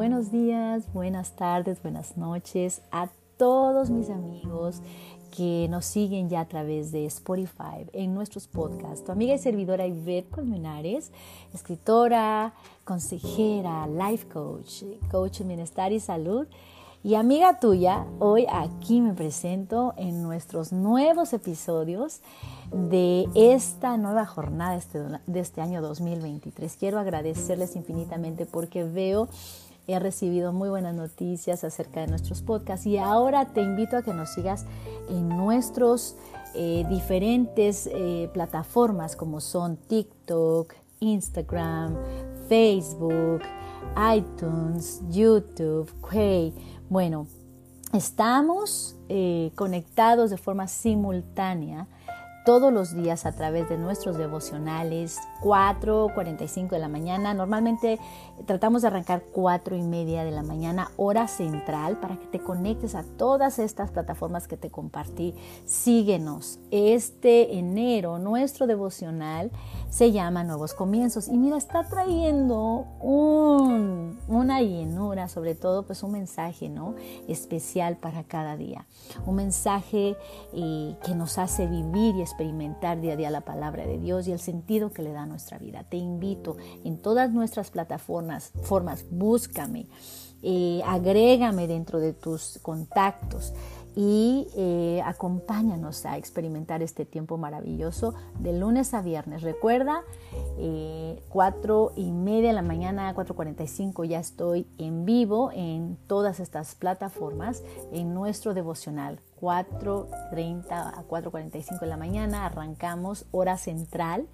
buenos días, buenas tardes, buenas noches a todos mis amigos que nos siguen ya a través de Spotify en nuestros podcasts. Tu amiga y servidora Ivette Colmenares, escritora, consejera, life coach, coach en bienestar y salud. Y amiga tuya, hoy aquí me presento en nuestros nuevos episodios de esta nueva jornada este, de este año 2023. Quiero agradecerles infinitamente porque veo he recibido muy buenas noticias acerca de nuestros podcasts y ahora te invito a que nos sigas en nuestros eh, diferentes eh, plataformas como son TikTok, Instagram, Facebook, iTunes, YouTube, Quay. Bueno, estamos eh, conectados de forma simultánea todos los días a través de nuestros devocionales 4.45 de la mañana. Normalmente tratamos de arrancar 4 y media de la mañana, hora central, para que te conectes a todas estas plataformas que te compartí. Síguenos. Este enero nuestro devocional se llama Nuevos Comienzos y mira, está trayendo un, una llenura, sobre todo pues un mensaje ¿no? especial para cada día. Un mensaje eh, que nos hace vivir y experimentar día a día la palabra de Dios y el sentido que le da a nuestra vida. Te invito en todas nuestras plataformas, formas, búscame, eh, agrégame dentro de tus contactos y eh, acompáñanos a experimentar este tiempo maravilloso de lunes a viernes. Recuerda, eh, 4 y media de la mañana, 4.45 ya estoy en vivo en todas estas plataformas en nuestro devocional. 4.30 a 4.45 de la mañana arrancamos hora central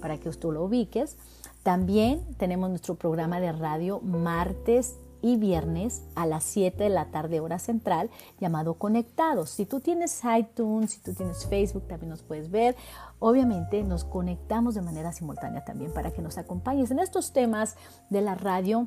para que tú lo ubiques. También tenemos nuestro programa de radio martes y viernes a las 7 de la tarde hora central llamado Conectados. Si tú tienes iTunes, si tú tienes Facebook, también nos puedes ver. Obviamente nos conectamos de manera simultánea también para que nos acompañes en estos temas de la radio.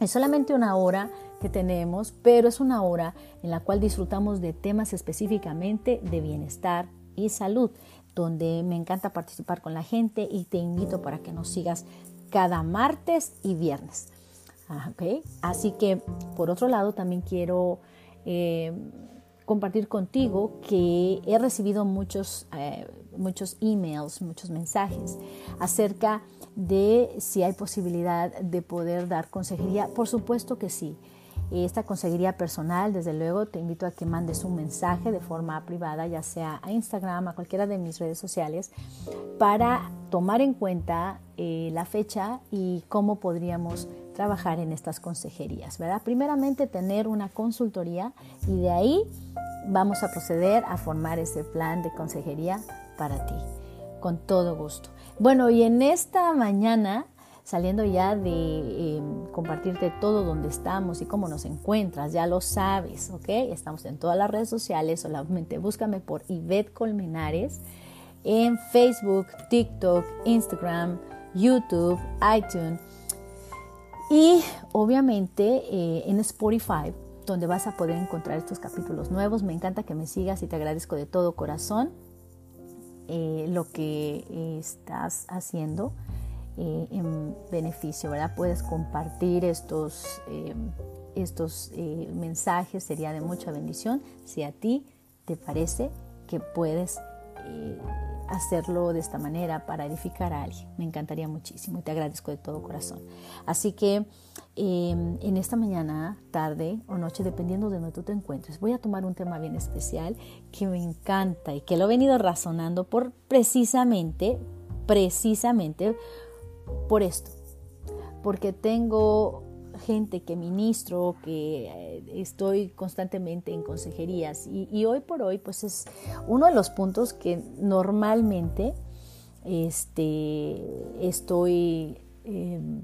Es solamente una hora que tenemos, pero es una hora en la cual disfrutamos de temas específicamente de bienestar y salud, donde me encanta participar con la gente y te invito para que nos sigas cada martes y viernes. Ah, Así que, por otro lado, también quiero eh, compartir contigo que he recibido muchos, eh, muchos emails, muchos mensajes acerca de si hay posibilidad de poder dar consejería. Por supuesto que sí. Esta consejería personal, desde luego, te invito a que mandes un mensaje de forma privada, ya sea a Instagram, a cualquiera de mis redes sociales, para tomar en cuenta eh, la fecha y cómo podríamos trabajar en estas consejerías, ¿verdad? Primeramente tener una consultoría y de ahí vamos a proceder a formar ese plan de consejería para ti, con todo gusto. Bueno, y en esta mañana, saliendo ya de em, compartirte todo donde estamos y cómo nos encuentras, ya lo sabes, ¿ok? Estamos en todas las redes sociales, solamente búscame por Ivette Colmenares en Facebook, TikTok, Instagram, YouTube, iTunes y obviamente eh, en Spotify, donde vas a poder encontrar estos capítulos nuevos. Me encanta que me sigas y te agradezco de todo corazón eh, lo que estás haciendo eh, en beneficio, ¿verdad? Puedes compartir estos, estos mensajes, sería de mucha bendición si a ti te parece que puedes hacerlo de esta manera para edificar a alguien. Me encantaría muchísimo y te agradezco de todo corazón. Así que em, en esta mañana, tarde o noche, dependiendo de donde tú te encuentres, voy a tomar un tema bien especial que me encanta y que lo he venido razonando por precisamente, precisamente por esto. Porque tengo gente que ministro, que eh, estoy constantemente en consejerías y, hoy por hoy pues es uno de los puntos que normalmente este, estoy em,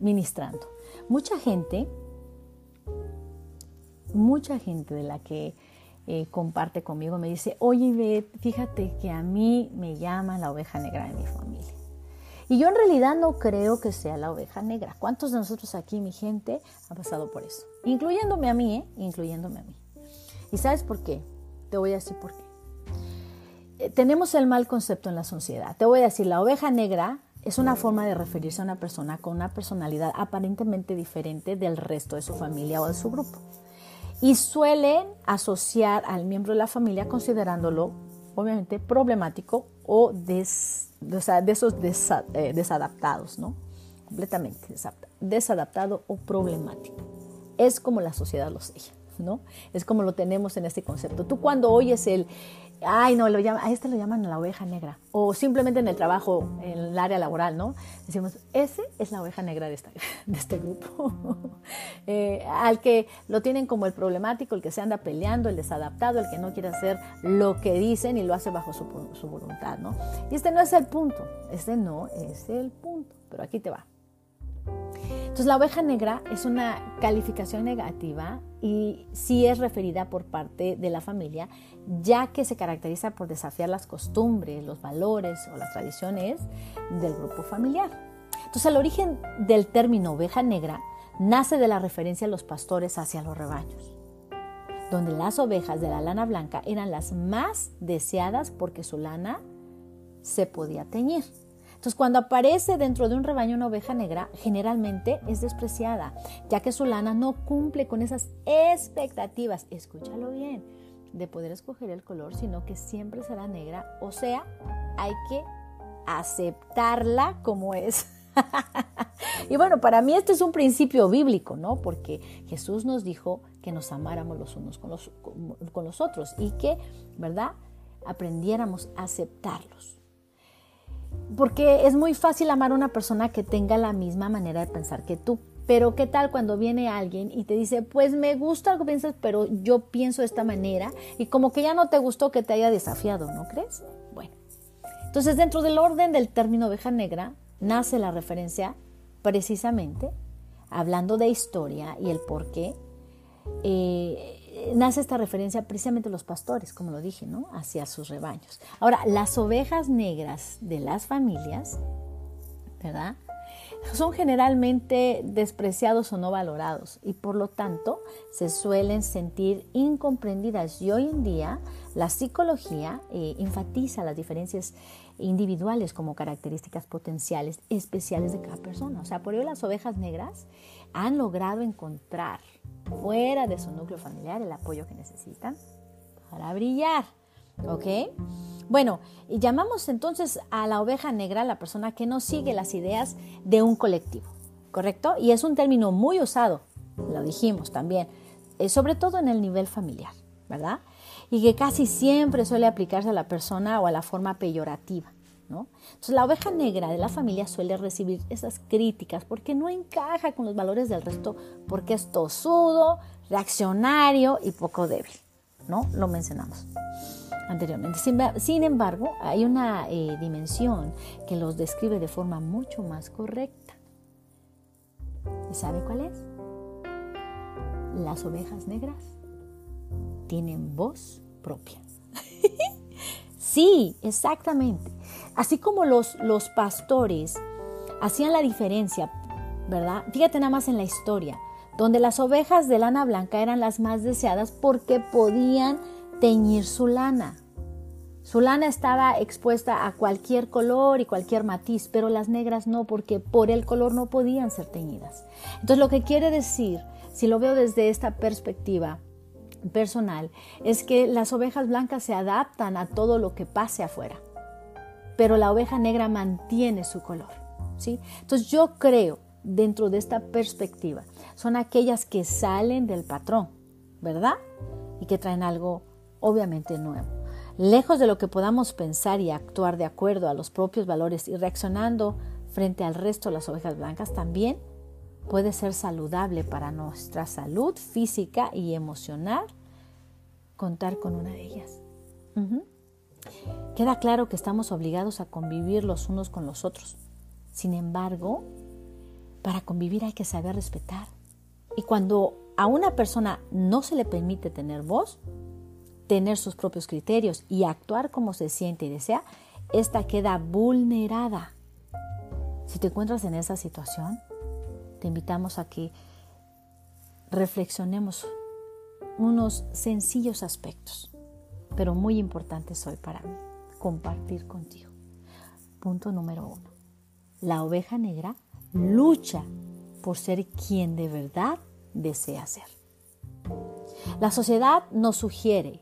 ministrando. Mucha gente, mucha gente de la que eh, comparte conmigo me dice, oye, fíjate que a mí me llama la oveja negra de mi familia. Y yo en realidad no creo que sea la oveja negra. ¿Cuántos de nosotros aquí, mi gente, ha pasado por eso? Incluyéndome a mí, ¿eh? Incluyéndome a mí. ¿Y sabes por qué? Te voy a decir por qué. Eh, tenemos el mal concepto en la sociedad. Te voy a decir, la oveja negra es una forma de referirse a una persona con una personalidad aparentemente diferente del resto de su familia o de su grupo. Y suelen asociar al miembro de la familia considerándolo obviamente problemático o de esos eh, desadaptados, ¿no? Completamente desadaptado o problemático. Es como la sociedad lo sella, ¿no? Es como lo tenemos en este concepto. Tú cuando oyes el, ay, no, lo a este lo llaman la oveja negra. O simplemente en el trabajo, en el área laboral, ¿no? Decimos, ese es la oveja negra de, de este grupo. Eh, al que lo tienen como el problemático, el que se anda peleando, el desadaptado, el que no quiere hacer lo que dicen y lo hace bajo su, su voluntad, ¿no? Y este no es el punto, este no es el punto, pero aquí te va. Entonces la oveja negra es una calificación negativa y sí es referida por parte de la familia, ya que se caracteriza por desafiar las costumbres, los valores o las tradiciones del grupo familiar. Entonces el origen del término oveja negra nace de la referencia a los pastores hacia los rebaños, donde las ovejas de la lana blanca eran las más deseadas porque su lana se podía teñir. Entonces, cuando aparece dentro de un rebaño una oveja negra, generalmente es despreciada, ya que su lana no cumple con esas expectativas, escúchalo bien, de poder escoger el color, sino que siempre será negra, o sea, hay que aceptarla como es. y bueno, para mí este es un principio bíblico, ¿no? Porque Jesús nos dijo que nos amáramos los unos con los, con los otros y que, ¿verdad? Aprendiéramos a aceptarlos. Porque es muy fácil amar a una persona que tenga la misma manera de pensar que tú. Pero ¿qué tal cuando viene alguien y te dice, pues me gusta algo que piensas, pero yo pienso de esta manera y como que ya no te gustó que te haya desafiado, ¿no crees? Bueno, entonces dentro del orden del término oveja negra nace la referencia precisamente hablando de historia y el por qué. Eh, nace esta referencia precisamente a los pastores, como lo dije, ¿no? Hacia sus rebaños. Ahora, las ovejas negras de las familias, ¿verdad? Son generalmente despreciados o no valorados y por lo tanto se suelen sentir incomprendidas. Y hoy en día la psicología eh, enfatiza las diferencias individuales como características potenciales especiales de cada persona. O sea, por ello las ovejas negras han logrado encontrar fuera de su núcleo familiar el apoyo que necesitan para brillar. ¿Ok? Bueno, llamamos entonces a la oveja negra la persona que no sigue las ideas de un colectivo, ¿correcto? Y es un término muy usado, lo dijimos también, eh, sobre todo en el nivel familiar, ¿verdad? Y que casi siempre suele aplicarse a la persona o a la forma peyorativa. Entonces la oveja negra de la familia suele recibir esas críticas porque no encaja con los valores del resto, porque es tosudo, reaccionario y poco débil, ¿no? Lo mencionamos anteriormente. Sin, embargo, hay una eh, dimensión que los describe de forma mucho más correcta. ¿Y sabe cuál es? Las ovejas negras tienen voz propia. sí, exactamente. Así como los, los pastores hacían la diferencia, ¿verdad? Fíjate nada más en la historia, donde las ovejas de lana blanca eran las más deseadas porque podían teñir su lana. Su lana estaba expuesta a cualquier color y cualquier matiz, pero las negras no, porque por el color no podían ser teñidas. Entonces lo que quiere decir, si lo veo desde esta perspectiva personal, es que las ovejas blancas se adaptan a todo lo que pase afuera pero la oveja negra mantiene su color. ¿sí? Entonces yo creo, dentro de esta perspectiva, son aquellas que salen del patrón, ¿verdad? Y que traen algo obviamente nuevo. Lejos de lo que podamos pensar y actuar de acuerdo a los propios valores y reaccionando frente al resto de las ovejas blancas, también puede ser saludable para nuestra salud física y emocional contar con una de ellas. Queda claro que estamos obligados a convivir los unos con los otros. Sin embargo, para convivir hay que saber respetar. Y cuando a una persona no se le permite tener voz, tener sus propios criterios y actuar como se siente y desea, esta queda vulnerada. Si te encuentras en esa situación, te invitamos a que reflexionemos unos sencillos aspectos pero muy importantes hoy para mí, compartir contigo. Punto número uno. la oveja negra lucha por ser quien de verdad desea ser. La sociedad nos sugiere,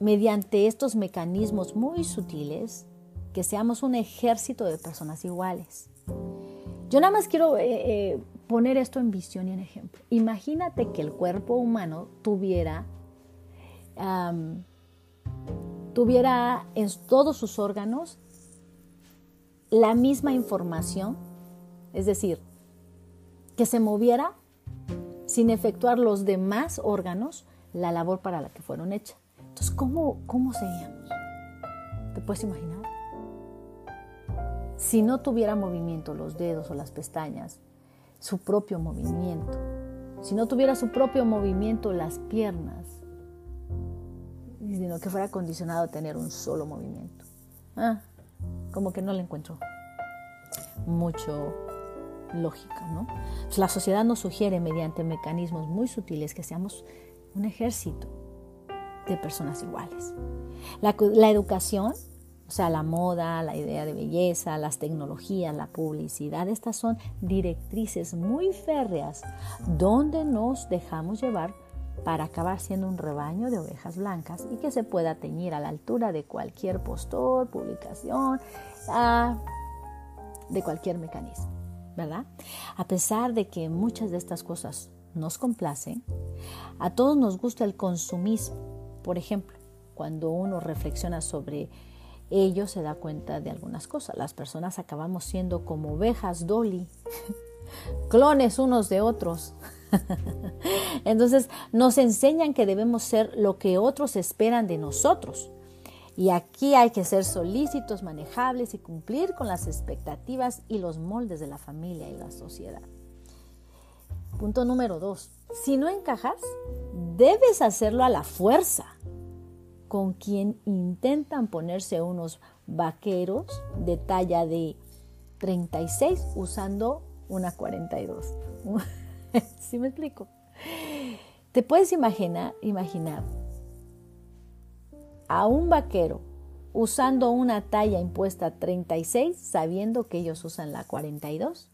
mediante estos mecanismos muy sutiles, que seamos un ejército de personas iguales. Yo nada más quiero eh, eh, poner esto en visión y en ejemplo. Imagínate que el cuerpo humano tuviera, tuviera en todos sus órganos la misma información, es decir, que se moviera sin efectuar los demás órganos la labor para la que fueron hechas. Entonces, ¿cómo, cómo seríamos? ¿Te puedes imaginar? Si no tuviera movimiento los dedos o las pestañas, su propio movimiento, si no tuviera su propio movimiento las piernas, sino que fuera condicionado a tener un solo movimiento. Ah, como que no le encuentro mucho lógica, ¿no? Pues la sociedad nos sugiere mediante mecanismos muy sutiles que seamos un ejército de personas iguales. La, la educación, o sea, la moda, la idea de belleza, las tecnologías, la publicidad, estas son directrices muy férreas donde nos dejamos llevar para acabar siendo un rebaño de ovejas blancas y que se pueda teñir a la altura de cualquier postor, publicación, ah, de cualquier mecanismo. ¿verdad? A pesar de que muchas de estas cosas nos complacen, a todos nos gusta el consumismo. Por ejemplo, cuando uno reflexiona sobre ello se da cuenta de algunas cosas. Las personas acabamos siendo como ovejas dolly, clones unos de otros. Entonces nos enseñan que debemos ser lo que otros esperan de nosotros. Y aquí hay que ser solícitos, manejables y cumplir con las expectativas y los moldes de la familia y la sociedad. Punto número dos. Si no encajas, debes hacerlo a la fuerza. Con quien intentan ponerse unos vaqueros de talla de 36 usando una 42. ¿Sí me explico? Te puedes imaginar, imaginar a un vaquero usando una talla impuesta 36 sabiendo que ellos usan la 42?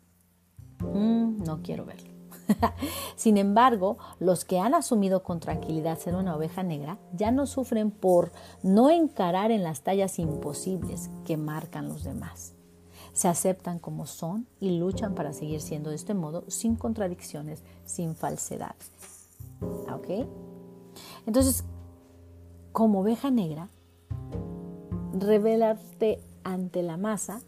Mm, no quiero verlo. Sin embargo, los que han asumido con tranquilidad ser una oveja negra ya no sufren por no encarar en las tallas imposibles que marcan los demás. Se aceptan como son y luchan para seguir siendo de este modo sin contradicciones, sin falsedad. ¿Ok? Entonces, como oveja negra, revelarte ante la masa,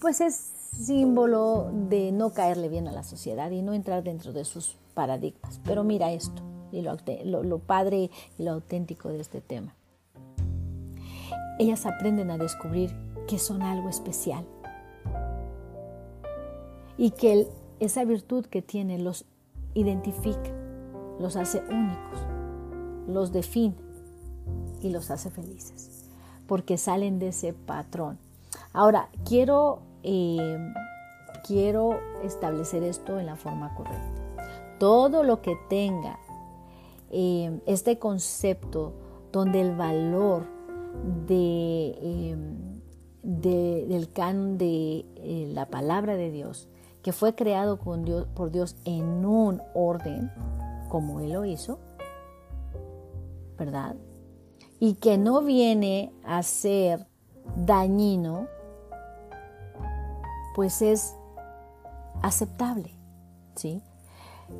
pues es símbolo de no caerle bien a la sociedad y no entrar dentro de sus paradigmas. Pero mira esto, y lo, padre y lo auténtico de este tema. Ellas aprenden a descubrir que son algo especial y que esa virtud que tienen los identifica, los hace únicos, los define y los hace felices, porque salen de ese patrón. Ahora, quiero, eh, quiero establecer esto en la forma correcta. Todo lo que tenga eh, este concepto donde el valor de, eh, del canon de la palabra de Dios, que fue creado con Dios, por Dios en un orden, como Él lo hizo, ¿verdad? y que no viene a ser dañino, pues es aceptable, ¿sí?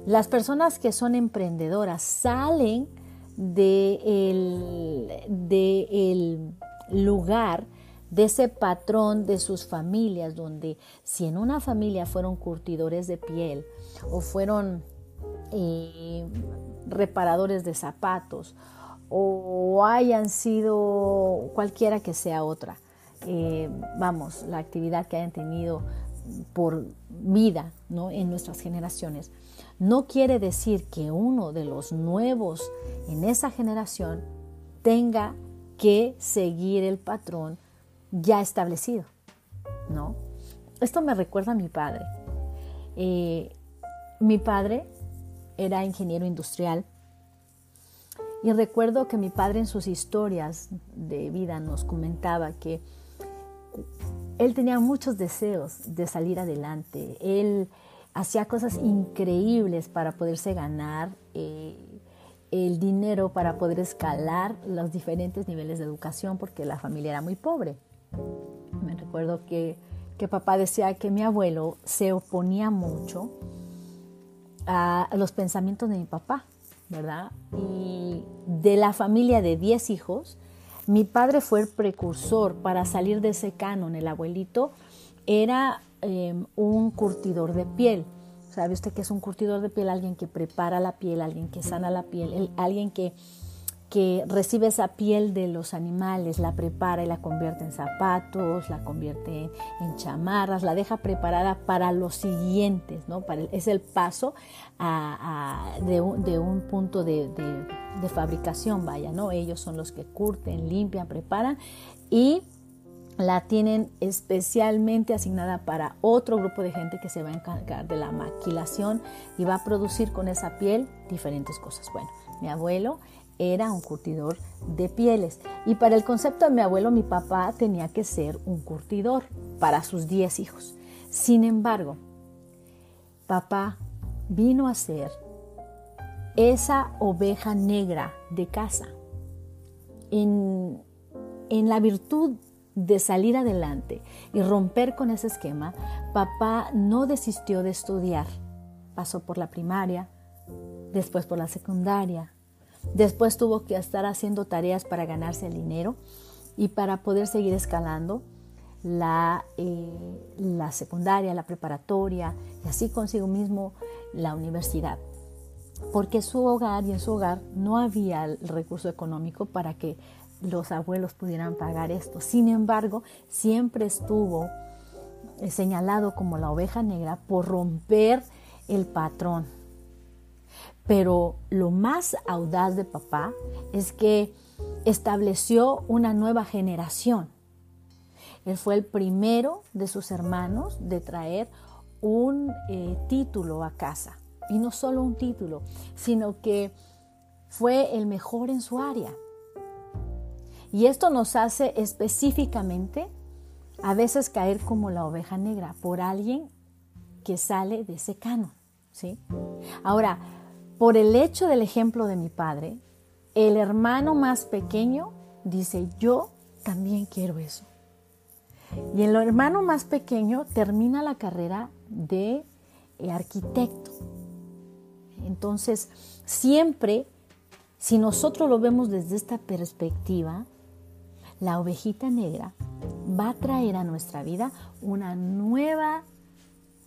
Las personas que son emprendedoras salen del de lugar, de ese patrón de sus familias, donde si en una familia fueron curtidores de piel o fueron eh, reparadores de zapatos o hayan sido cualquiera que sea otra, eh, vamos, la actividad que hayan tenido por vida ¿no? en nuestras generaciones, no quiere decir que uno de los nuevos en esa generación tenga que seguir el patrón ya establecido, ¿no? Esto me recuerda a mi padre. Eh, mi padre era ingeniero industrial y recuerdo que mi padre en sus historias de vida nos comentaba que él tenía muchos deseos de salir adelante. Él hacía cosas increíbles para poderse ganar eh, el dinero, para poder escalar los diferentes niveles de educación, porque la familia era muy pobre. Me recuerdo que, que papá decía que mi abuelo se oponía mucho a los pensamientos de mi papá, ¿verdad? Y de la familia de 10 hijos, mi padre fue el precursor para salir de ese canon. El abuelito era em, un curtidor de piel. ¿Sabe usted que es un curtidor de piel? Alguien que prepara la piel, alguien que sana la piel, alguien que que recibe esa piel de los animales, la prepara y la convierte en zapatos, la convierte en chamarras, la deja preparada para los siguientes, ¿no? es el paso de, un, punto de, fabricación, vaya, ¿no? Ellos son los que curten, limpian, preparan y la tienen especialmente asignada para otro grupo de gente que se va a encargar de la maquilación y va a producir con esa piel diferentes cosas. Bueno, mi abuelo era un curtidor de pieles. Y para el concepto de mi abuelo, mi papá tenía que ser un curtidor para sus 10 hijos. Sin embargo, papá vino a ser esa oveja negra de casa. En, en la virtud de salir adelante y romper con ese esquema, papá no desistió de estudiar. Pasó por la primaria, después por la secundaria, Después tuvo que estar haciendo tareas para ganarse el dinero y para poder seguir escalando la, eh, la secundaria, la preparatoria y así consigo mismo la universidad. Porque su hogar y en su hogar no había el recurso económico para que los abuelos pudieran pagar esto. Sin embargo, siempre estuvo eh, señalado como la oveja negra por romper el patrón, pero lo más audaz de papá es que estableció una nueva generación. Él fue el primero de sus hermanos de traer un eh, título a casa. Y no solo un título, sino que fue el mejor en su área. Y esto nos hace específicamente a veces caer como la oveja negra por alguien que sale de ese canon. ¿sí? Ahora, por el hecho del ejemplo de mi padre, el hermano más pequeño dice, yo también quiero eso. Y el hermano más pequeño termina la carrera de eh, arquitecto. Entonces, siempre, si nosotros lo vemos desde esta perspectiva, la ovejita negra va a traer a nuestra vida una nueva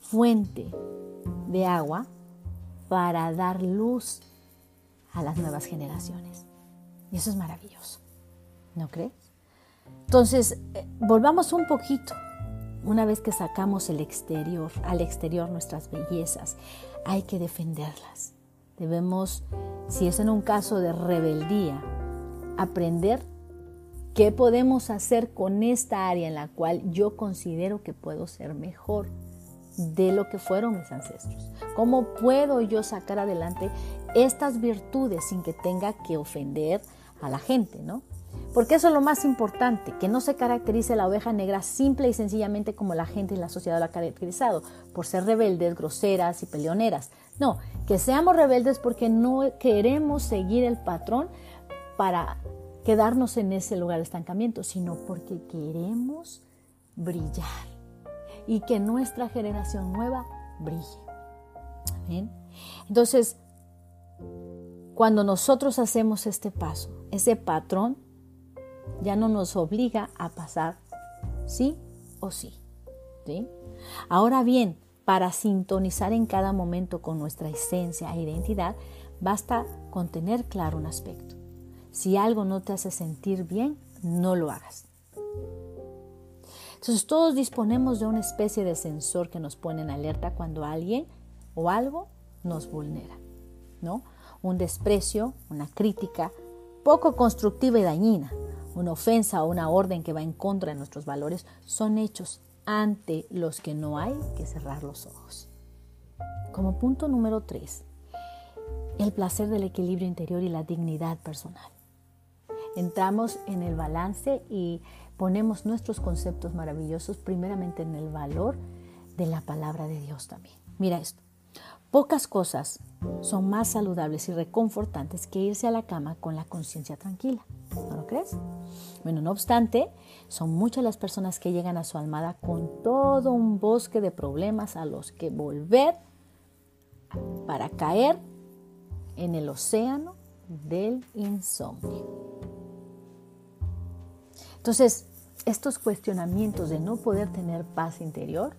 fuente de agua para dar luz a las nuevas generaciones. Y eso es maravilloso, ¿no crees? Entonces, eh, volvamos un poquito. Una vez que sacamos el exterior, al exterior nuestras bellezas, hay que defenderlas. Debemos, si es en un caso de rebeldía, aprender qué podemos hacer con esta área en la cual yo considero que puedo ser mejor de lo que fueron mis ancestros. ¿Cómo puedo yo sacar adelante estas virtudes sin que tenga que ofender a la gente, no? Porque eso es lo más importante, que no se caracterice la oveja negra simple y sencillamente como la gente y la sociedad lo ha caracterizado, por ser rebeldes, groseras y peleoneras. No, que seamos rebeldes porque no queremos seguir el patrón para quedarnos en ese lugar de estancamiento, sino porque queremos brillar y que nuestra generación nueva brille. Entonces, cuando nosotros hacemos este paso, ese patrón ya no nos obliga a pasar sí o sí. ¿sí? Ahora bien, para sintonizar en cada momento con nuestra esencia e identidad, basta con tener claro un aspecto. Si algo no te hace sentir bien, no lo hagas. Entonces todos disponemos de una especie de sensor que nos pone en alerta cuando alguien o algo nos vulnera, ¿no? Un desprecio, una crítica poco constructiva y dañina, una ofensa o una orden que va en contra de nuestros valores son hechos ante los que no hay que cerrar los ojos. Como punto número tres, el placer del equilibrio interior y la dignidad personal. entramos en el balance y ponemos nuestros conceptos maravillosos primeramente en el valor de la palabra de Dios también. Mira esto. Pocas cosas son más saludables y reconfortantes que irse a la cama con la conciencia tranquila. ¿No lo crees? Bueno, no obstante, son muchas las personas que llegan a su almada con todo un bosque de problemas a los que volver para caer en el océano del insomnio. Entonces, estos cuestionamientos de no poder tener paz interior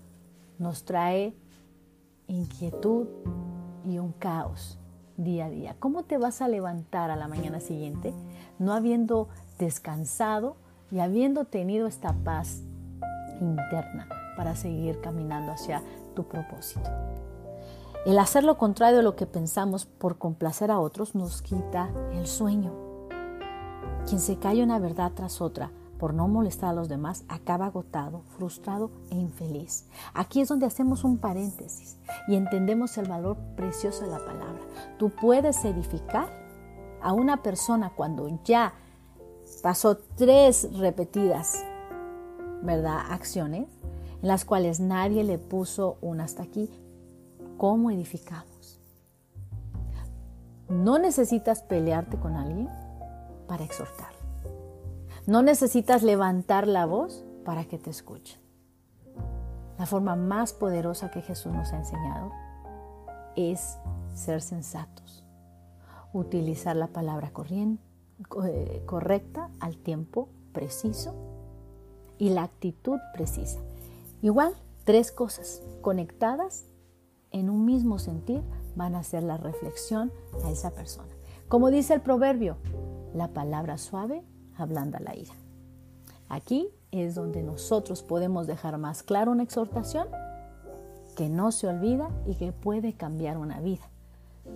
nos trae inquietud y un caos día a día. ¿Cómo te vas a levantar a la mañana siguiente no habiendo descansado y habiendo tenido esta paz interna para seguir caminando hacia tu propósito? El hacer lo contrario de lo que pensamos por complacer a otros nos quita el sueño. Quien se calla una verdad tras otra por no molestar a los demás, acaba agotado, frustrado e infeliz. Aquí es donde hacemos un paréntesis y entendemos el valor precioso de la palabra. Tú puedes edificar a una persona cuando ya pasó tres repetidas, ¿verdad? Acciones en las cuales nadie le puso un hasta aquí. ¿Cómo edificamos? No necesitas pelearte con alguien para exhortar. No necesitas levantar la voz para que te escuchen. La forma más poderosa que Jesús nos ha enseñado es ser sensatos, utilizar la palabra eh, correcta al tiempo preciso y la actitud precisa. Igual, tres cosas conectadas en un mismo sentir van a ser la reflexión a esa persona. Como dice el proverbio, la palabra suave ablanda la ira. Aquí es donde nosotros podemos dejar más claro una exhortación que no se olvida y que puede cambiar una vida,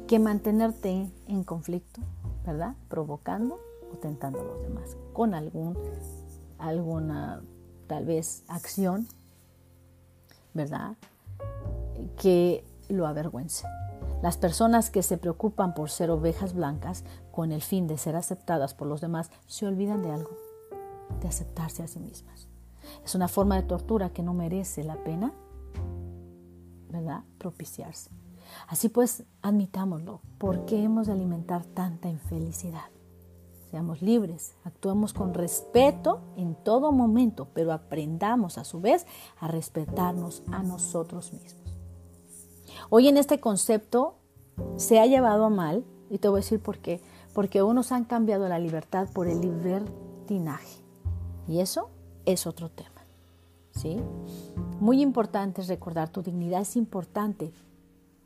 que mantenerte en conflicto, ¿verdad? Provocando o tentando a los demás con algún, alguna tal vez acción, ¿verdad? Que lo avergüence. Las personas que se preocupan por ser ovejas blancas con el fin de ser aceptadas por los demás se olvidan de algo, de aceptarse a sí mismas. Es una forma de tortura que no merece la pena, ¿verdad? Propiciarse. Así pues, admitámoslo. ¿Por qué hemos de alimentar tanta infelicidad? Seamos libres, actuemos con respeto en todo momento, pero aprendamos a su vez a respetarnos a nosotros mismos. Hoy en este concepto se ha llevado a mal, y te voy a decir por qué, porque unos han cambiado la libertad por el libertinaje. Y eso es otro tema. ¿sí? Muy importante es recordar, tu dignidad es importante.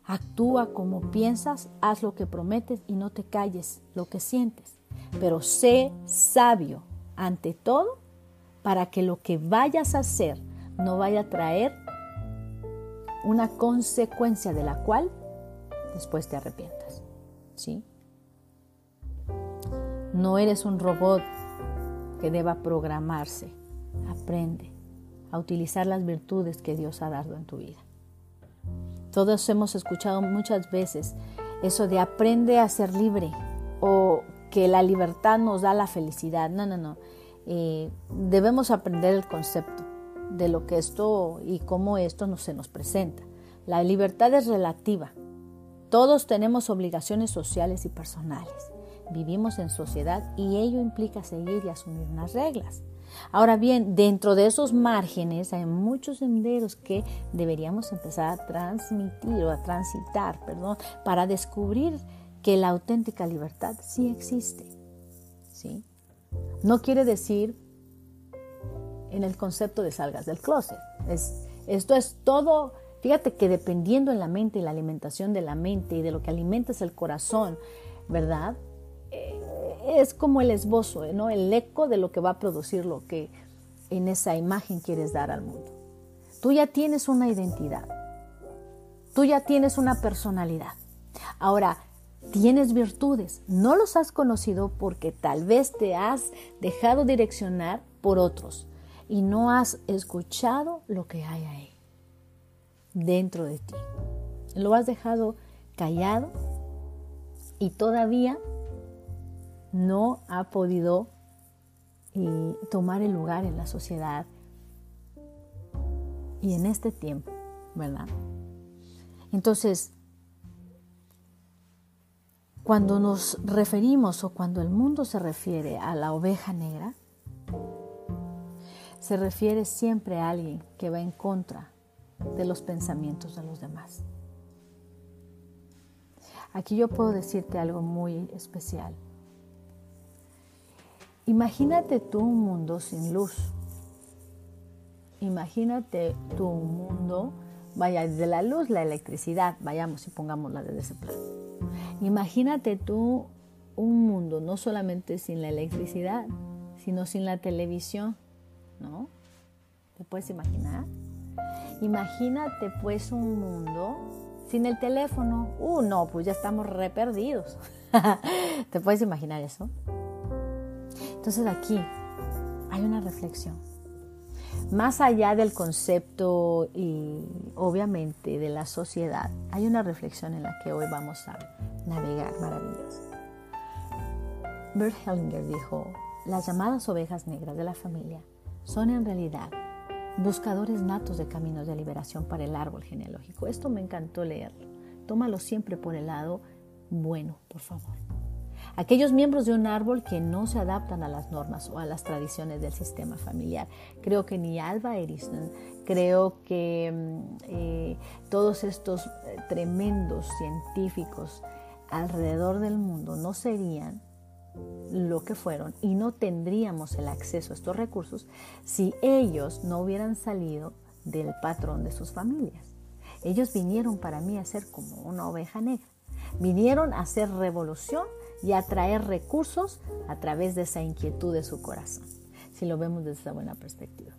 Actúa como piensas, haz lo que prometes y no te calles lo que sientes. Pero sé sabio ante todo para que lo que vayas a hacer no vaya a traer una consecuencia de la cual después te arrepientas. ¿Sí? No eres un robot que deba programarse. Aprende a utilizar las virtudes que Dios ha dado en tu vida. Todos hemos escuchado muchas veces eso de aprende a ser libre o que la libertad nos da la felicidad. No, no, no. Eh, debemos aprender el concepto de lo que esto y cómo esto no se nos presenta. La libertad es relativa. Todos tenemos obligaciones sociales y personales. Vivimos en sociedad y ello implica seguir y asumir unas reglas. Ahora bien, dentro de esos márgenes hay muchos senderos que deberíamos empezar a transmitir o a transitar, perdón, para descubrir que la auténtica libertad sí existe. ¿sí? No quiere decir en el concepto de salgas del closet. Es, esto es todo, fíjate que dependiendo en la mente y la alimentación de la mente y de lo que alimentas el corazón, ¿verdad? Es como el esbozo, ¿no? El eco de lo que va a producir lo que en esa imagen quieres dar al mundo. Tú ya tienes una identidad. Tú ya tienes una personalidad. Ahora, tienes virtudes. No los has conocido porque tal vez te has dejado direccionar por otros y no has escuchado lo que hay ahí, dentro de ti. Lo has dejado callado y todavía no ha podido y tomar el lugar en la sociedad y en este tiempo, ¿verdad? Entonces, cuando nos referimos o cuando el mundo se refiere a la oveja negra, se refiere siempre a alguien que va en contra de los pensamientos de los demás. Aquí yo puedo decirte algo muy especial. Imagínate tú un mundo sin luz. Imagínate tú un mundo, vaya, de la luz, la electricidad, vayamos y pongámosla desde ese plano. Imagínate tú un mundo no solamente sin la electricidad, sino sin la televisión, ¿no? ¿Te puedes imaginar? Imagínate pues un mundo sin el teléfono. Uh, no, pues ya estamos re perdidos. ¿Te puedes imaginar eso? Entonces aquí hay una reflexión. Más allá del concepto y obviamente de la sociedad, hay una reflexión en la que hoy vamos a navegar maravilloso. Bert Hellinger dijo, las llamadas ovejas negras de la familia son en realidad buscadores natos de caminos de liberación para el árbol genealógico. Esto me encantó leerlo. Tómalo siempre por el lado bueno, por favor. Aquellos miembros de un árbol que no se adaptan a las normas o a las tradiciones del sistema familiar. Creo que ni Alba Edison, creo que mm, eh, todos estos eh, tremendos científicos alrededor del mundo no serían lo que fueron y no tendríamos el acceso a estos recursos si ellos no hubieran salido del patrón de sus familias. Ellos vinieron para mí a ser como una oveja negra. Vinieron a hacer revolución y a traer recursos a través de esa inquietud de su corazón, si lo vemos desde esa buena perspectiva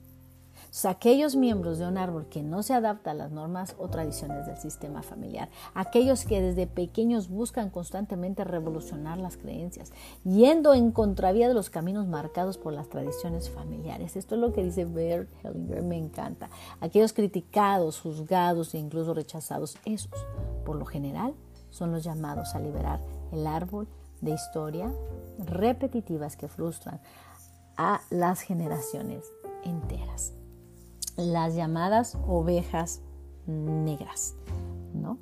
aquellos miembros de un árbol que no se adapta a las normas o tradiciones del sistema familiar, aquellos que desde pequeños buscan constantemente revolucionar las creencias, yendo en contravía de los caminos marcados por las tradiciones familiares. Esto es lo que dice Bert Hellinger, me encanta. Aquellos criticados, juzgados e incluso rechazados, esos, por lo general, son los llamados a liberar el árbol de historia repetitivas que frustran a las generaciones enteras las llamadas ovejas negras, ¿no?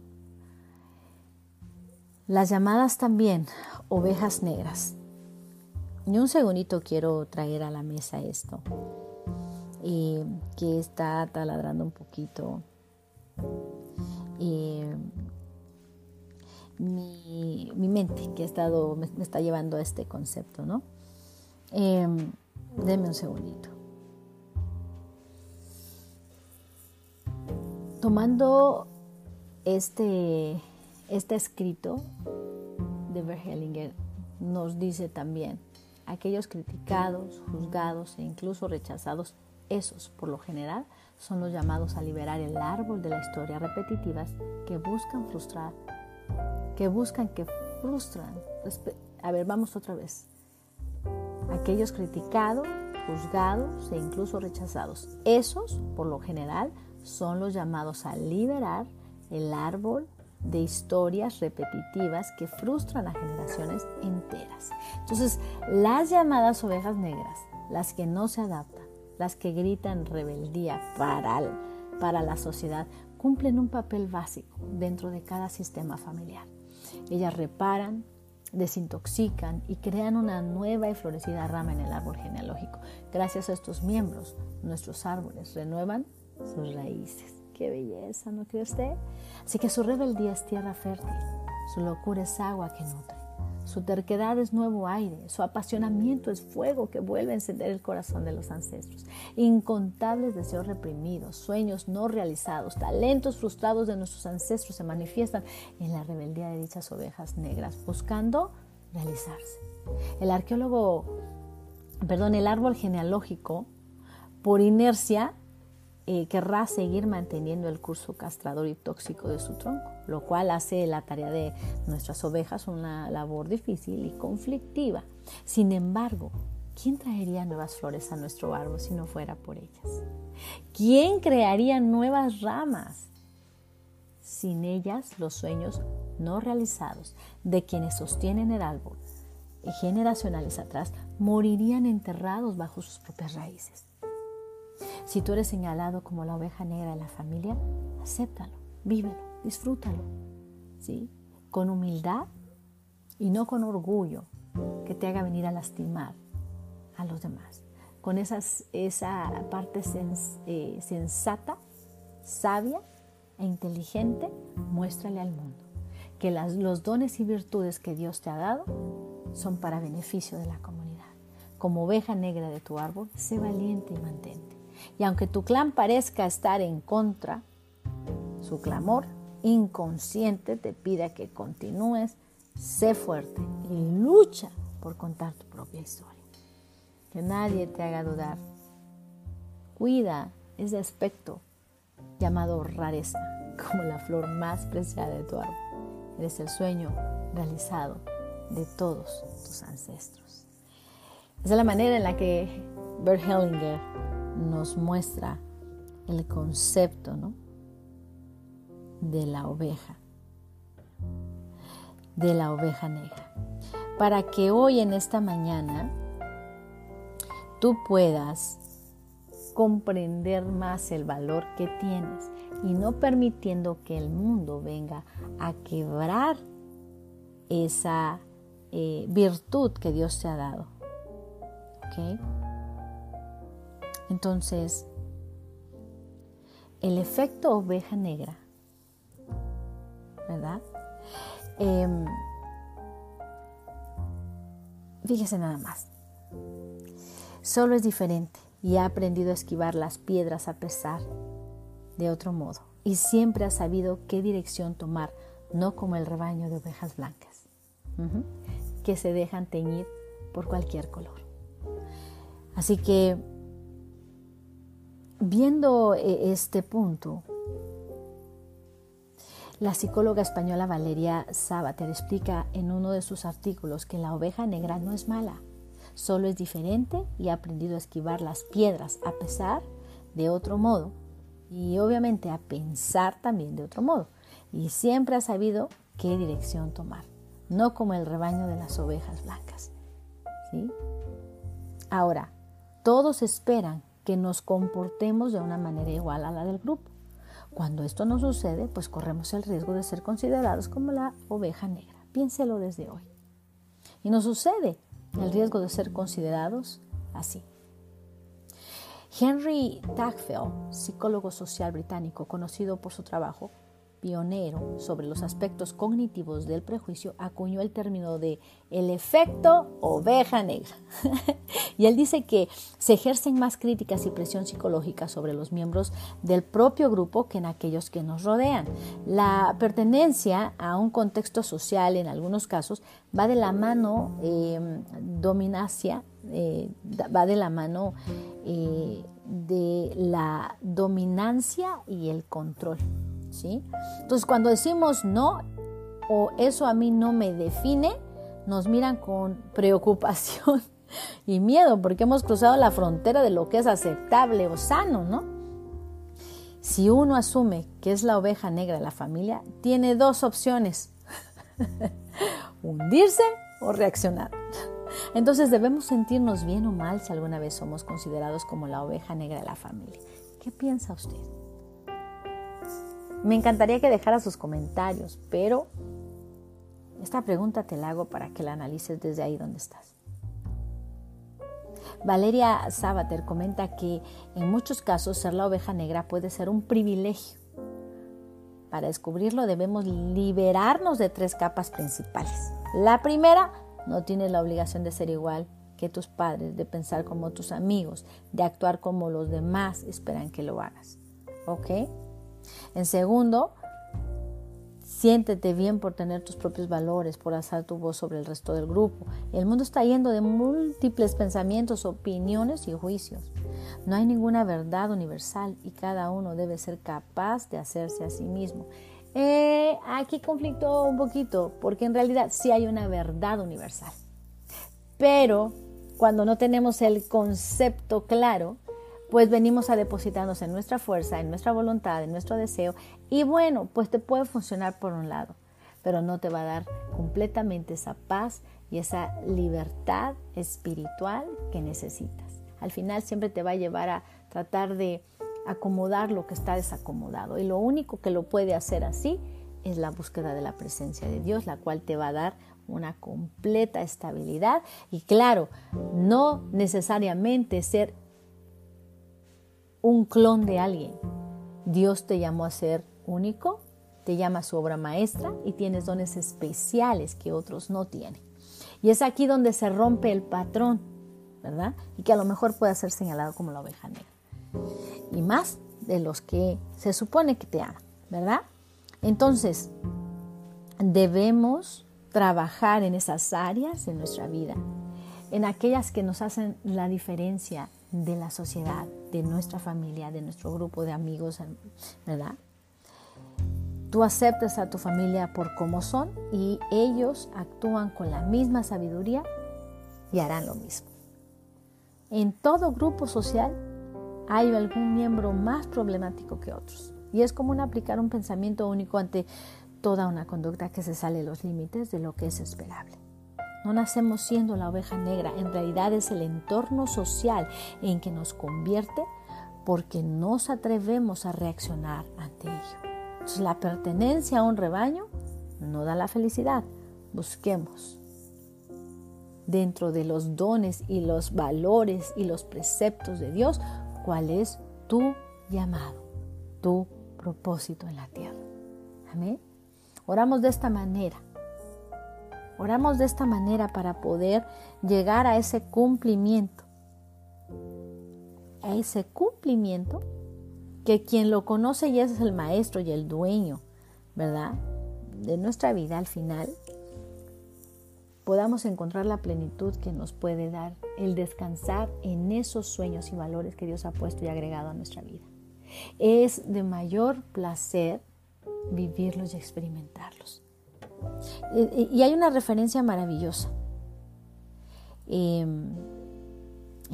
Las llamadas también ovejas negras. Y un segundito quiero traer a la mesa esto, y que está taladrando un poquito. Y mi, mente que ha estado, me, está llevando a este concepto, ¿no? Eh, deme un segundito. Tomando este, este escrito de Verhellinger, nos dice también, aquellos criticados, juzgados e incluso rechazados, esos por lo general son los llamados a liberar el árbol de la historia repetitivas que buscan frustrar, que buscan que frustran. A ver, vamos otra vez. Aquellos criticados, juzgados e incluso rechazados, esos por lo general son los llamados a liberar el árbol de historias repetitivas que frustran a generaciones enteras. Entonces, las llamadas ovejas negras, las que no se adaptan, las que gritan rebeldía para, para la sociedad, cumplen un papel básico dentro de cada sistema familiar. Ellas reparan, desintoxican y crean una nueva y florecida rama en el árbol genealógico. Gracias a estos miembros, nuestros árboles renuevan sus raíces. Qué belleza, ¿no cree usted? Así que su rebeldía es tierra fértil, su locura es agua que nutre, su terquedad es nuevo aire, su apasionamiento es fuego que vuelve a encender el corazón de los ancestros. Incontables deseos reprimidos, sueños no realizados, talentos frustrados de nuestros ancestros se manifiestan en la rebeldía de dichas ovejas negras, buscando realizarse. El arqueólogo, perdón, el árbol genealógico, por inercia, eh, querrá seguir manteniendo el curso castrador y tóxico de su tronco, lo cual hace la tarea de nuestras ovejas una labor difícil y conflictiva. Sin embargo, ¿quién traería nuevas flores a nuestro árbol si no fuera por ellas? ¿Quién crearía nuevas ramas? Sin ellas, los sueños no realizados de quienes sostienen el árbol generacionales atrás morirían enterrados bajo sus propias raíces. Si tú eres señalado como la oveja negra de la familia, acéptalo, vívelo, disfrútalo, ¿sí? Con humildad y no con orgullo que te haga venir a lastimar a los demás. Con esa parte eh, sensata, sabia e inteligente, muéstrale al mundo que los dones y virtudes que Dios te ha dado son para beneficio de la comunidad. Como oveja negra de tu árbol, sé valiente y mantente. Y aunque tu clan parezca estar en contra, su clamor inconsciente te pide que continúes, sé fuerte y lucha por contar tu propia historia. Que nadie te haga dudar. Cuida ese aspecto llamado rareza, como la flor más preciada de tu árbol. Eres el sueño realizado de todos tus ancestros. Esa es la manera en la que Bert Hellinger nos muestra el concepto de la oveja, de la oveja negra, para que hoy en esta mañana tú puedas comprender más el valor que tienes y no permitiendo que el mundo venga a quebrar esa eh, virtud que Dios te ha dado. Entonces, el efecto oveja negra, ¿verdad? Em, fíjese nada más. Solo es diferente y ha aprendido a esquivar las piedras a pesar de otro modo y siempre ha sabido qué dirección tomar, no como el rebaño de ovejas blancas, que se dejan teñir por cualquier color. Así que, viendo eh, este punto, la psicóloga española Valeria Sabater explica en uno de sus artículos que la oveja negra no es mala, solo es diferente y ha aprendido a esquivar las piedras a pesar de otro modo y obviamente a pensar también de otro modo. Y siempre ha sabido qué dirección tomar, no como el rebaño de las ovejas blancas. ¿sí? Ahora, todos esperan que nos comportemos de una manera igual a la del grupo. Cuando esto no sucede, pues corremos el riesgo de ser considerados como la oveja negra. Piénselo desde hoy. Y nos sucede el riesgo de ser considerados así. Henry Tagfeld, psicólogo social británico conocido por su trabajo pionero sobre los aspectos cognitivos del prejuicio, acuñó el término de el efecto oveja negra. y él dice que se ejercen más críticas y presión psicológica sobre los miembros del propio grupo que en aquellos que nos rodean. La pertenencia a un contexto social en algunos casos va de la mano eh, eh, va de la mano eh, de la dominancia y el control. Entonces, cuando decimos no o eso a mí no me define, nos miran con preocupación y miedo porque hemos cruzado la frontera de lo que es aceptable o sano, ¿no? Si uno asume que es la oveja negra de la familia, tiene dos opciones, hundirse o reaccionar. Entonces debemos sentirnos bien o mal si alguna vez somos considerados como la oveja negra de la familia. ¿Qué piensa usted? Me encantaría que dejara sus comentarios, pero esta pregunta te la hago para que la analices desde ahí donde estás. Valeria Sabater comenta que en muchos casos ser la oveja negra puede ser un privilegio. Para descubrirlo debemos liberarnos de tres capas principales. La primera no tienes la obligación de ser igual que tus padres, de pensar como tus amigos, de actuar como los demás esperan que lo hagas. ¿Ok? En segundo, siéntete bien por tener tus propios valores, por alzar tu voz sobre el resto del grupo. El mundo está yendo de múltiples pensamientos, opiniones y juicios. No hay ninguna verdad universal y cada uno debe ser capaz de hacerse a sí mismo. Eh, aquí conflicto un poquito, porque en realidad sí hay una verdad universal. Pero cuando no tenemos el concepto claro, pues venimos a depositarnos en nuestra fuerza, en nuestra voluntad, en nuestro deseo. Y bueno, pues te puede funcionar por un lado, pero no te va a dar completamente esa paz y esa libertad espiritual que necesitas. Al final siempre te va a llevar a tratar de acomodar lo que está desacomodado y lo único que lo puede hacer así es la búsqueda de la presencia de Dios, la cual te va a dar una completa estabilidad y claro, no necesariamente ser un clon de alguien. Dios te llamó a ser único, te llama a su obra maestra y tienes dones especiales que otros no tienen. Y es aquí donde se rompe el patrón, ¿verdad? Y que a lo mejor puede ser señalado como la oveja negra. Y más de los que se supone que te aman, ¿verdad? Entonces, debemos trabajar en esas áreas en nuestra vida, en aquellas que nos hacen la diferencia de la sociedad, de nuestra familia, de nuestro grupo de amigos, ¿verdad? Tú aceptas a tu familia por como son y ellos actúan con la misma sabiduría y harán lo mismo. En todo grupo social hay algún miembro más problemático que otros. Y es común aplicar un pensamiento único ante toda una conducta que se sale de los límites de lo que es esperable. No nacemos siendo la oveja negra, en realidad es el entorno social en que nos convierte porque nos atrevemos a reaccionar ante ello. Entonces, la pertenencia a un rebaño no da la felicidad. Busquemos dentro de los dones y los valores y los preceptos de Dios cuál es tu llamado, tu propósito en la tierra. Amén. Oramos de esta manera. Oramos de esta manera para poder llegar a ese cumplimiento. A ese cumplimiento que quien lo conoce ya es el maestro y el dueño, ¿verdad? De nuestra vida al final, podamos encontrar la plenitud que nos puede dar el descansar en esos sueños y valores que Dios ha puesto y agregado a nuestra vida. Es de mayor placer vivirlos y experimentarlos. Y hay una referencia maravillosa em,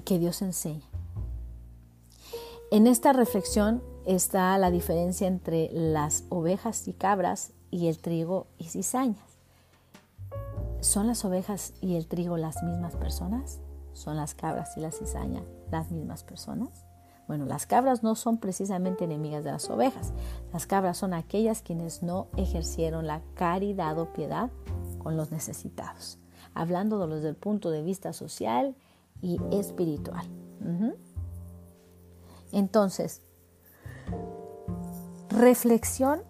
que Dios enseña. En esta reflexión está la diferencia entre las ovejas y cabras y el trigo y cizañas. ¿Son las ovejas y el trigo las mismas personas? ¿Son las cabras y la cizaña las mismas personas? Bueno, las cabras no son precisamente enemigas de las ovejas. Las cabras son aquellas quienes no ejercieron la caridad o piedad con los necesitados, hablando desde el punto de vista social y espiritual. Entonces, reflexión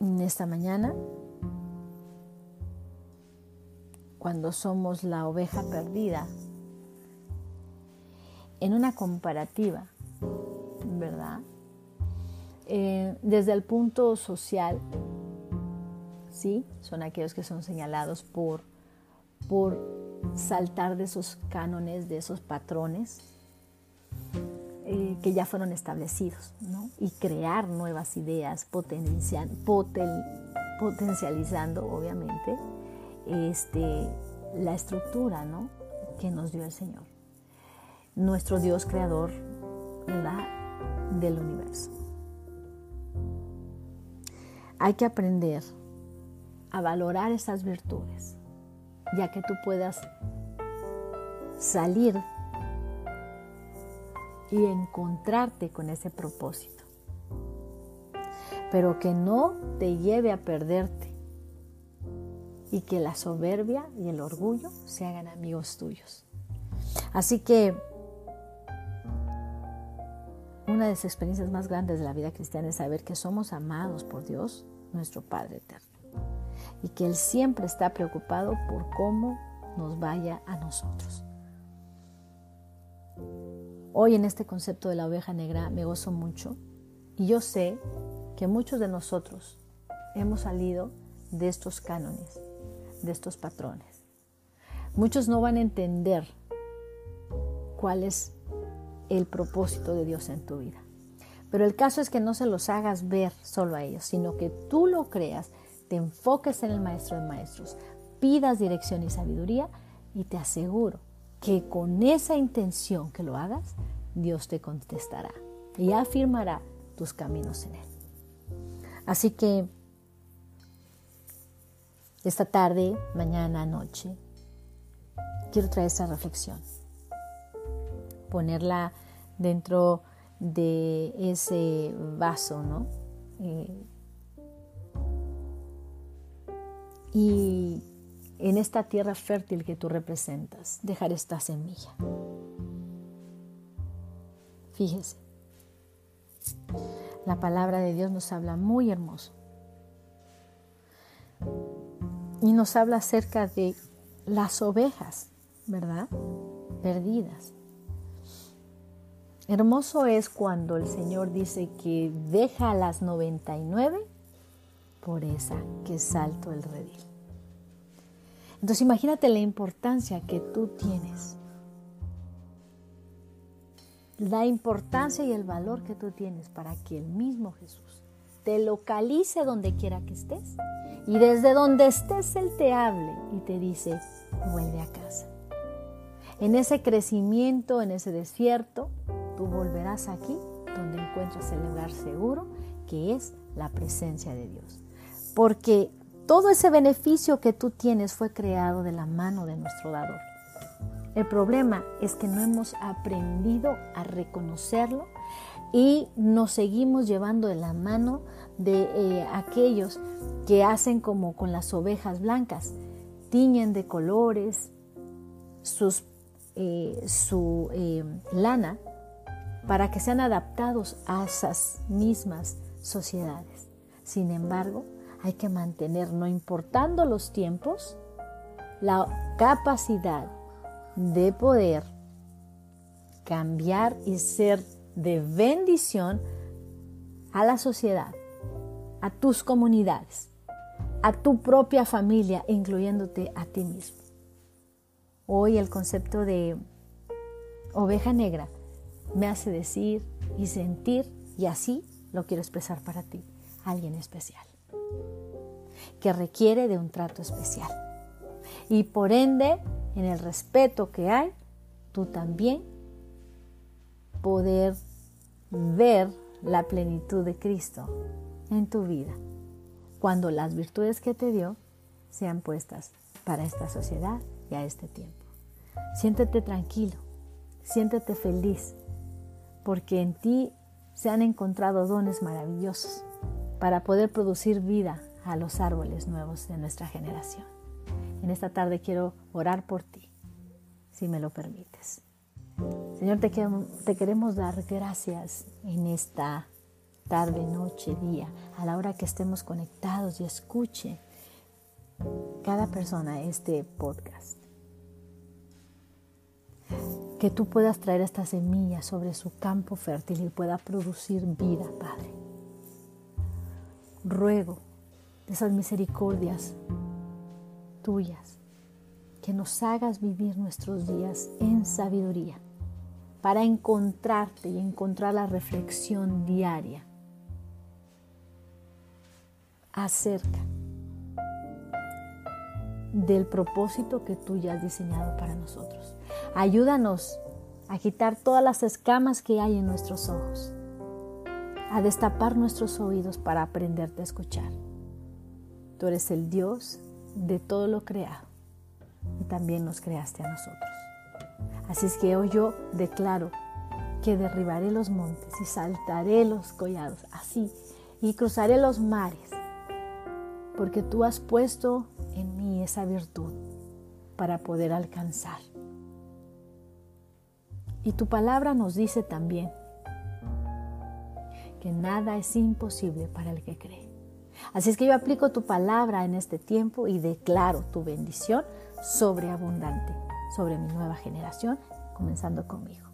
en esta mañana cuando somos la oveja perdida, en una comparativa, ¿verdad? Eh, desde el punto social, ¿sí? Son aquellos que son señalados por, por saltar de esos cánones, de esos patrones eh, que ya fueron establecidos, ¿no? Y crear nuevas ideas, potencializando, obviamente, este, la estructura ¿no? que nos dio el Señor, nuestro Dios creador del universo. Hay que aprender a valorar esas virtudes, ya que tú puedas salir y encontrarte con ese propósito, pero que no te lleve a perderte y que la soberbia y el orgullo se hagan amigos tuyos. Así que una de las experiencias más grandes de la vida cristiana es saber que somos amados por Dios, nuestro Padre eterno, y que Él siempre está preocupado por cómo nos vaya a nosotros. Hoy en este concepto de la oveja negra me gozo mucho y yo sé que muchos de nosotros hemos salido de estos cánones de estos patrones. Muchos no van a entender cuál es el propósito de Dios en tu vida. Pero el caso es que no se los hagas ver solo a ellos, sino que tú lo creas, te enfoques en el Maestro de Maestros, pidas dirección y sabiduría y te aseguro que con esa intención que lo hagas, Dios te contestará y afirmará tus caminos en Él. Así que esta tarde, mañana, noche, quiero traer esta reflexión, ponerla dentro de ese vaso, ¿no? Eh, y en esta tierra fértil que tú representas, dejar esta semilla. Fíjese, la palabra de Dios nos habla muy hermoso. Y nos habla acerca de las ovejas, ¿verdad? Perdidas. Hermoso es cuando el Señor dice que deja las 99 por esa que salto el redil. Entonces imagínate la importancia que tú tienes. La importancia y el valor que tú tienes para que el mismo Jesús te localice donde quiera que estés y desde donde estés Él te hable y te dice, vuelve a casa. En ese crecimiento, en ese desierto, tú volverás aquí donde encuentras el lugar seguro que es la presencia de Dios. Porque todo ese beneficio que tú tienes fue creado de la mano de nuestro dador. El problema es que no hemos aprendido a reconocerlo y nos seguimos llevando de la mano de eh, aquellos que hacen como con las ovejas blancas, tiñen de colores eh, su eh, lana para que sean adaptados a esas mismas sociedades. Sin embargo, hay que mantener, no importando los tiempos, la capacidad de poder cambiar y ser de bendición a la sociedad, a tus comunidades, a tu propia familia, incluyéndote a ti mismo. Hoy el concepto de oveja negra me hace decir y sentir, y así lo quiero expresar para ti, alguien especial que requiere de un trato especial. Y por ende, en el respeto que hay, tú también poder ver la plenitud de Cristo en tu vida, cuando las virtudes que te dio sean puestas para esta sociedad y a este tiempo. Siéntete tranquilo, siéntete feliz, porque en ti se han encontrado dones maravillosos para poder producir vida a los árboles nuevos de nuestra generación. En esta tarde quiero orar por ti, si me lo permites. Señor, te, te queremos dar gracias en esta tarde, noche, día, a la hora que estemos conectados y escuche cada persona este podcast. Que tú puedas traer esta semilla sobre su campo fértil y pueda producir vida, Padre. Ruego de esas misericordias tuyas, que nos hagas vivir nuestros días en sabiduría, para encontrarte y encontrar la reflexión diaria acerca del propósito que tú ya has diseñado para nosotros. Ayúdanos a quitar todas las escamas que hay en nuestros ojos, a destapar nuestros oídos para aprenderte a escuchar Tú eres el Dios de todo lo creado y también nos creaste a nosotros. Así es que hoy yo declaro que derribaré los montes y saltaré los collados, así, y cruzaré los mares, porque tú has puesto en mí esa virtud para poder alcanzar. Y tu palabra nos dice también que nada es imposible para el que cree. Así es que yo aplico tu palabra en este tiempo y declaro tu bendición sobreabundante sobre mi nueva generación, comenzando conmigo.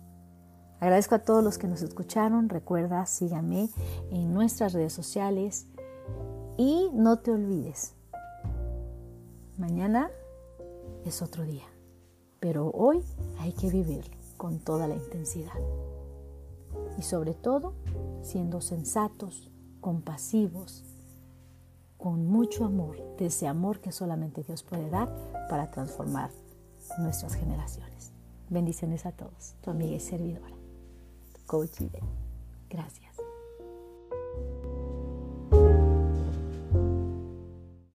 Agradezco a todos los que nos escucharon. Recuerda, síganme en nuestras redes sociales y no te olvides, mañana es otro día, pero hoy hay que vivirlo con toda la intensidad. Y sobre todo, siendo sensatos, compasivos, con mucho amor, de ese amor que solamente Dios puede dar para transformar nuestras generaciones. Bendiciones a todos. Tu amiga y servidora, Coach Gracias.